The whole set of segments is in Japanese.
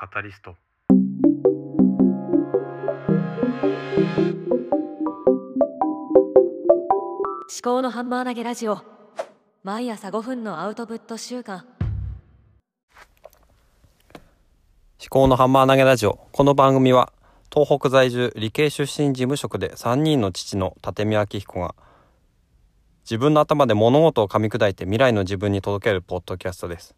カタリスト。思考のハンマー投げラジオ。毎朝5分のアウトプット週間。思考のハンマー投げラジオ。この番組は東北在住理系出身事務職で3人の父の立見明彦が自分の頭で物事を噛み砕いて未来の自分に届けるポッドキャストです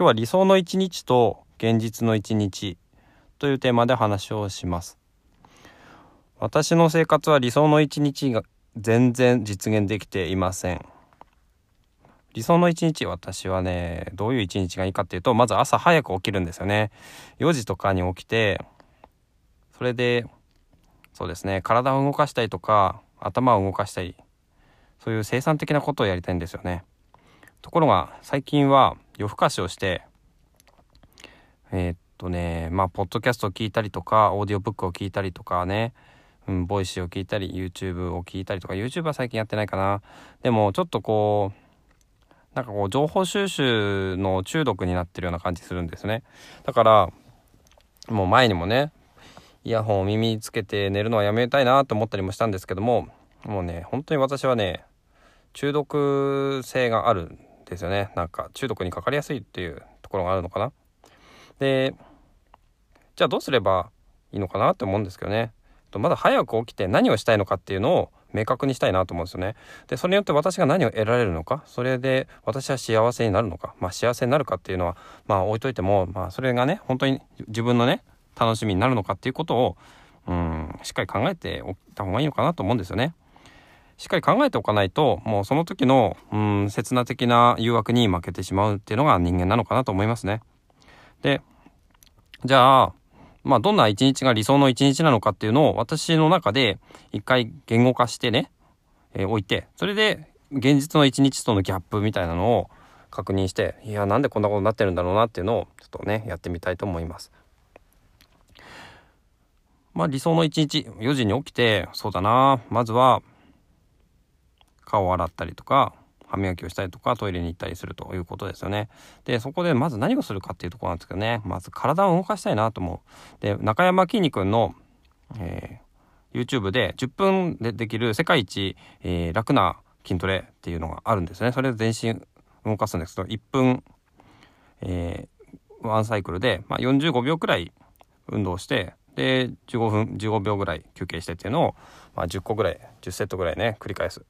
今日は理想の一日と現実の一日というテーマで話をします。私の生活は理想の一日が全然実現できていません。理想の一日私はねどういう一日がいいかっていうとまず朝早く起きるんですよね。4時とかに起きてそれでそうですね体を動かしたりとか頭を動かしたりそういう生産的なことをやりたいんですよね。ところが最近は夜更かしをしてえー、っとねまあポッドキャストを聞いたりとかオーディオブックを聞いたりとかねうん、 Voicy を聞いたり YouTube を聞いたりとか YouTube は最近やってないかな。でもちょっとこうなんかこう情報収集の中毒になってるような感じするんですね。だからもう前にもねイヤホンを耳につけて寝るのはやめたいなと思ったりもしたんですけどももうね本当に私はね中毒性があるですよね。なんか中毒にかかりやすいっていうところがあるのかな。でじゃあどうすればいいのかなって思うんですけどね。まだ早く起きて何をしたいのかっていうのを明確にしたいなと思うんですよね。で、それによって私が何を得られるのか、それで私は幸せになるのか、まあ幸せになるかっていうのは、まあ置いといても、まあそれがね、本当に自分のね、楽しみになるのかっていうことを、うん、しっかり考えておいた方がいいのかなと思うんですよね。しっかり考えておかないと、もうその時の、うん、刹那的な誘惑に負けてしまうっていうのが人間なのかなと思いますね。で、じゃあ、まあ、どんな一日が理想の一日なのかっていうのを私の中で一回言語化してね、えー、置いて、それで現実の一日とのギャップみたいなのを確認して、いや、なんでこんなことになってるんだろうなっていうのをちょっとね、やってみたいと思います。まあ理想の一日、4時に起きて、そうだな、まずは顔を洗ったりとか、歯磨きをしたりとかトイレに行ったりするということですよね。でそこでまず何をするかっていうところなんですけどねまず体を動かしたいなと思う。で中山きんに君の、えー、YouTube で10分でできる世界一、えー、楽な筋トレっていうのがあるんですね。それで全身動かすんですけど1分、えー、ワンサイクルで、まあ、45秒くらい運動してで15分15秒ぐらい休憩してっていうのを、まあ、10個ぐらい10セットぐらいね繰り返す。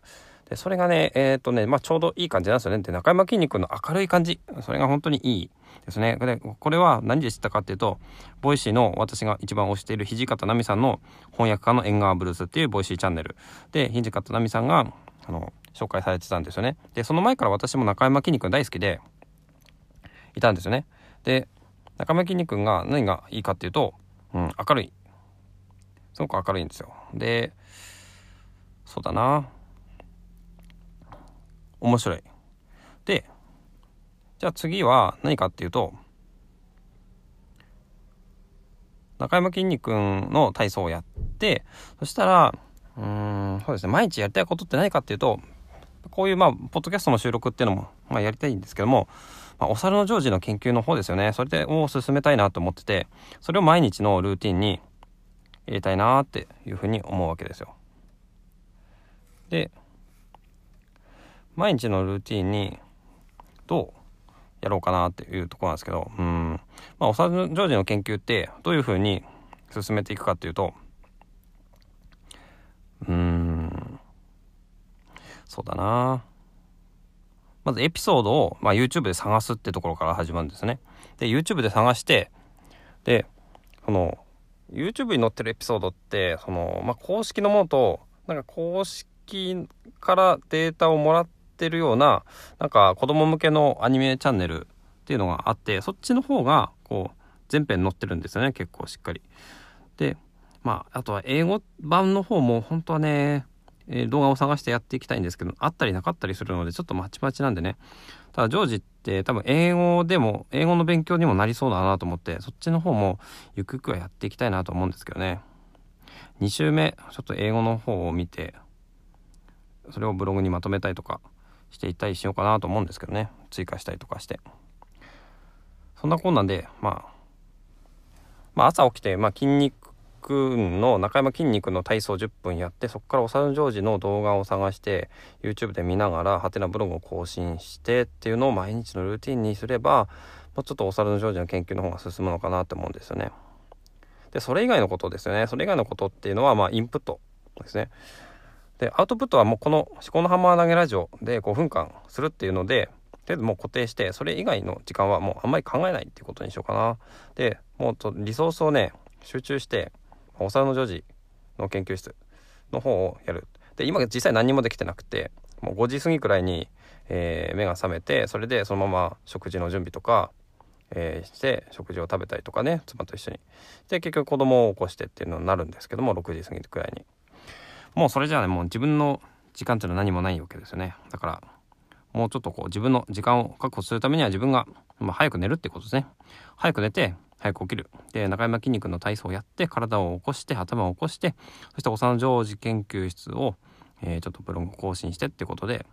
でそれがねえっ、とねまあちょうどいい感じなんですよね。で中山きんに君の明るい感じ。それが本当にいい。ですね。でこれは何で知ったかっていうと Voicy の私が一番推している土方奈美さんの翻訳家の縁側ブルースっていう Voicy チャンネル。で土方奈美さんがあの紹介されてたんですよね。でその前から私も中山きんに君大好きでいたんですよね。で中山きんに君が何がいいかっていうと、うん、明るい。すごく明るいんですよ。でそうだな。面白い。で、じゃあ次は何かっていうと、中山きんに君の体操をやって、そしたら、うん、そうですね、毎日やりたいことって何かっていうと、こういう、まあ、ポッドキャストの収録っていうのも、まあ、やりたいんですけども、まあ、お猿のジョージの研究の方ですよね。それで、を進めたいなと思ってて、それを毎日のルーティンに入れたいなっていうふうに思うわけですよ。で、毎日のルーティンにどうやろうかなっていうところなんですけど、うん。まあ、おさジョージの研究ってどういうふうに進めていくかっていうと、うん、そうだなまずエピソードを、まあ、YouTube で探すってところから始まるんですね。で、YouTube で探して、で、その、YouTube に載ってるエピソードって、その、まあ、公式のものと、なんか公式からデータをもらって、ってるような、なんか子供向けのアニメチャンネルっていうのがあって、そっちの方が、こう、全編載ってるんですよね、結構しっかり。で、まあ、あとは英語版の方も本当はね、えー、動画を探してやっていきたいんですけど、あったりなかったりするので、ちょっとまちまちなんでね。ただ、ジョージって多分英語でも、英語の勉強にもなりそうだなと思って、そっちの方もゆくゆくはやっていきたいなと思うんですけどね。2週目、ちょっと英語の方を見て、それをブログにまとめたいとかしていったりしようかなと思うんですけどね追加したりとかしてそんなこんなんで、まあ、まあ朝起きて、まあ筋肉の中山筋肉の体操10分やってそこからおさるジョージの動画を探して YouTube で見ながらハテナブログを更新してっていうのを毎日のルーティンにすればもうちょっとお猿のジョージの研究の方が進むのかなって思うんですよね。でそれ以外のことですよねそれ以外のことっていうのはまあインプットですね。でアウトプットはもうこの思考のハンマー投げラジオで5分間するっていうのでとりあえずもう固定してそれ以外の時間はもうあんまり考えないっていうことにしようかな。でもうとリソースをね集中してお皿のジョージの研究室の方をやる。で今実際何もできてなくてもう5時過ぎくらいに、えー、目が覚めてそれでそのまま食事の準備とか、えー、して食事を食べたりとかね妻と一緒にで結局子供を起こしてっていうのになるんですけども6時過ぎくらいにもうそれじゃあねもう自分の時間っていうのは何もないわけですよねだからもうちょっとこう自分の時間を確保するためには自分が、まあ、早く寝るってことですね早く寝て早く起きる。で、中山筋肉の体操をやって、体を起こして、頭を起こして、そして幼常時研究室を、えー、ちょっとブログ更新してってことで、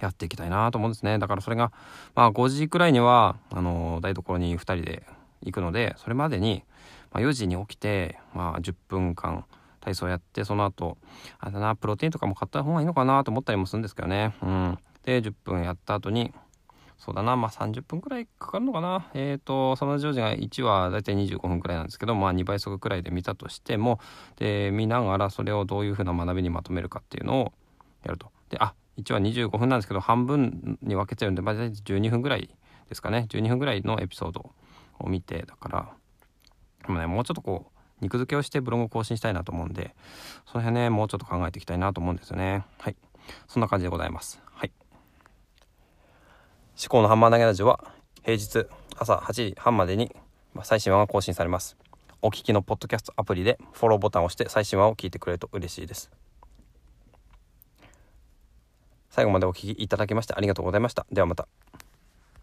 やっていきたいなと思うんですね。だからそれが、まあ5時くらいには、あのー、台所に2人で行くので、それまでに、まあ、4時に起きて、まあ10分間体操やって、その後、あれだな、プロテインとかも買った方がいいのかなと思ったりもするんですけどね。うん。で、10分やった後に、そうだな、まあ30分くらいかかるのかな。えっ、ー、と、そのジョージが1話だいたい25分くらいなんですけど、まあ2倍速くらいで見たとしても、で、見ながらそれをどういうふうな学びにまとめるかっていうのをやると。で、あ、1話25分なんですけど、半分に分けてるんで、まあ大体12分くらいですかね。12分くらいのエピソードを見て、だから、でもね、もうちょっとこう、肉付けをしてブログを更新したいなと思うんで、その辺ね、もうちょっと考えていきたいなと思うんですよね。はい。そんな感じでございます。はい。思考のハンマー投げラジオは平日朝8時半までに最新話が更新されます。お聞きのポッドキャストアプリでフォローボタンを押して最新話を聞いてくれると嬉しいです。最後までお聞きいただきましてありがとうございました。ではまた。